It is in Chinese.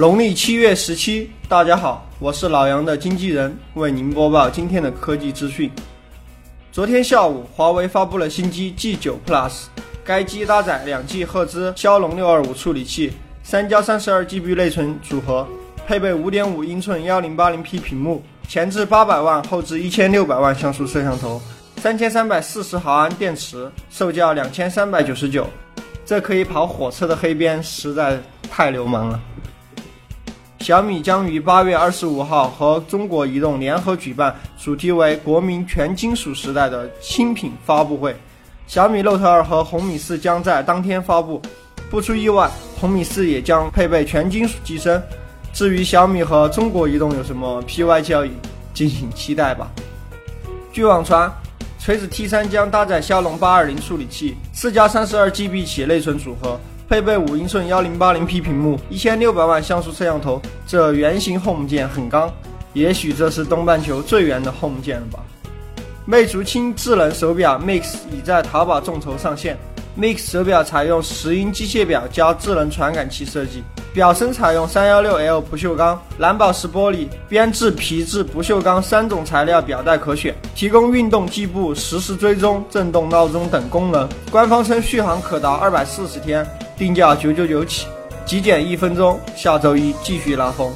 农历七月十七，大家好，我是老杨的经纪人，为您播报今天的科技资讯。昨天下午，华为发布了新机 G9 Plus，该机搭载两 G 赫兹骁龙六二五处理器，三加三十二 GB 内存组合，配备五点五英寸幺零八零 P 屏幕，前置八百万，后置一千六百万像素摄像头，三千三百四十毫安电池，售价两千三百九十九。这可以跑火车的黑边，实在太流氓了。小米将于八月二十五号和中国移动联合举办主题为“国民全金属时代”的新品发布会。小米 Note 2和红米四将在当天发布，不出意外，红米四也将配备全金属机身。至于小米和中国移动有什么 PY 交易，敬请期待吧。据网传，锤子 T3 将搭载骁龙八二零处理器，四加三十二 GB 起内存组合。配备五英寸幺零八零 P 屏幕，一千六百万像素摄像头，这圆形 Home 键很刚，也许这是东半球最圆的 Home 键了吧。魅族轻智能手表 Mix 已在淘宝众筹上线。Mix 手表采用石英机械表加智能传感器设计，表身采用三幺六 L 不锈钢、蓝宝石玻璃、编制皮质、不锈钢三种材料表带可选，提供运动计步、实时追踪、震动闹钟等功能。官方称续航可达二百四十天。定价九九九起，极简一分钟，下周一继续拉风。